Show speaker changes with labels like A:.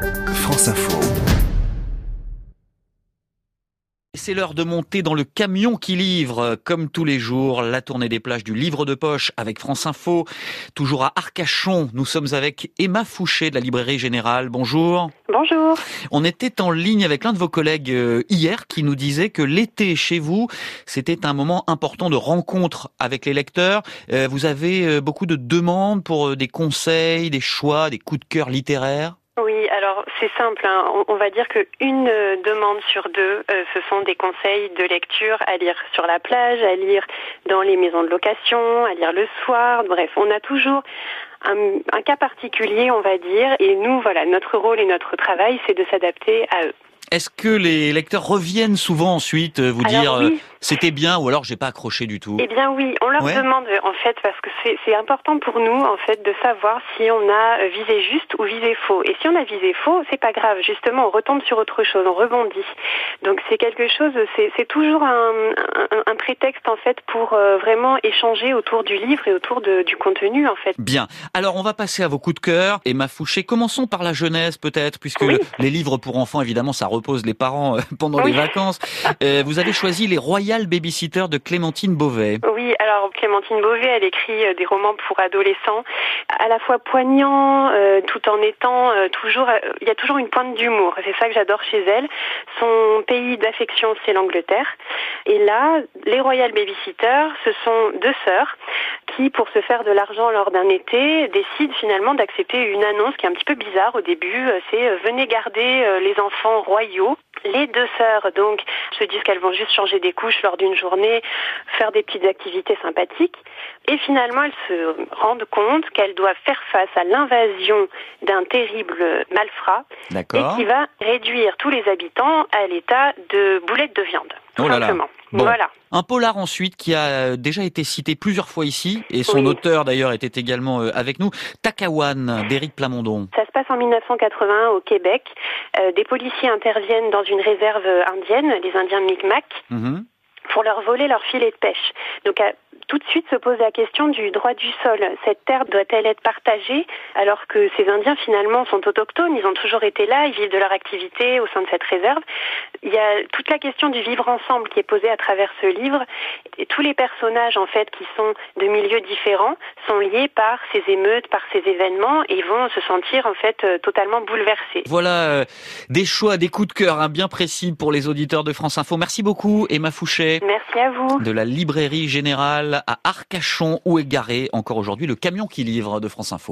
A: France Info.
B: C'est l'heure de monter dans le camion qui livre, comme tous les jours, la tournée des plages du livre de poche avec France Info. Toujours à Arcachon, nous sommes avec Emma Fouché de la Librairie Générale. Bonjour.
C: Bonjour.
B: On était en ligne avec l'un de vos collègues euh, hier qui nous disait que l'été chez vous, c'était un moment important de rencontre avec les lecteurs. Euh, vous avez euh, beaucoup de demandes pour des conseils, des choix, des coups de cœur littéraires?
C: Alors c'est simple. Hein. On, va dire qu'une euh, demande sur deux, euh, ce sont des conseils de lecture à lire sur la plage, à lire dans les maisons de location, à lire le soir. Bref, on a toujours un, un cas particulier, on va dire. Et nous, voilà, notre rôle et notre travail, c'est de s'adapter à eux.
B: Est-ce que les lecteurs reviennent souvent ensuite euh, vous dire c'était bien ou alors j'ai pas accroché du tout
C: Eh bien oui, on leur demande en fait parce que c'est important pour nous en fait de savoir si on a visé juste ou visé faux. Et si on a visé faux, c'est pas grave. Justement, on retombe sur autre chose, on rebondit. Donc c'est quelque chose, c'est toujours un, un, prétexte en fait pour euh, vraiment échanger autour du livre et autour de, du contenu en fait.
B: Bien. Alors on va passer à vos coups de cœur. Emma Fouché, commençons par la jeunesse peut-être, puisque les livres pour enfants évidemment ça pose les parents euh, pendant les vacances. Euh, vous avez choisi les Royal Babysitters de Clémentine Beauvais.
C: Oui, alors Clémentine Beauvais, elle écrit euh, des romans pour adolescents, à la fois poignants, tout en étant toujours, il y a toujours une pointe d'humour. C'est ça que j'adore chez elle. Son pays d'affection, c'est l'Angleterre. Et là, les Royal Babysitters, ce sont deux sœurs qui, pour se faire de l'argent lors d'un été, décident finalement d'accepter une annonce qui est un petit peu bizarre au début. C'est venez garder les enfants royaux les deux sœurs, donc, se disent qu'elles vont juste changer des couches lors d'une journée, faire des petites activités sympathiques. Et finalement, elles se rendent compte qu'elles doivent faire face à l'invasion d'un terrible malfrat et qui va réduire tous les habitants à l'état de boulettes de viande. Tout oh simplement. Voilà.
B: Un polar ensuite qui a euh, déjà été cité plusieurs fois ici et son auteur d'ailleurs était également euh, avec nous, Takawan d'Éric Plamondon.
C: Ça en 1981 au Québec. Euh, des policiers interviennent dans une réserve indienne, les Indiens Mi'kmaq. Mhm. pour leur voler leur filet de pêche. Donc tout de suite se pose la question du droit du sol. Cette terre doit-elle être partagée alors que ces Indiens finalement sont autochtones, ils ont toujours été là, ils vivent de leur activité au sein de cette réserve. Il y a toute la question du vivre ensemble qui est posée à travers ce livre et tous les personnages en fait qui sont de milieux différents sont liés par ces émeutes, par ces événements et vont se sentir en fait euh, totalement bouleversés.
B: Voilà euh, des choix, des coups de cœur hein, bien précis pour les auditeurs de France Info. Merci beaucoup Emma Fouché.
C: Merci à vous.
B: De la librairie générale à Arcachon où est garé encore aujourd'hui le camion qui livre de France Info.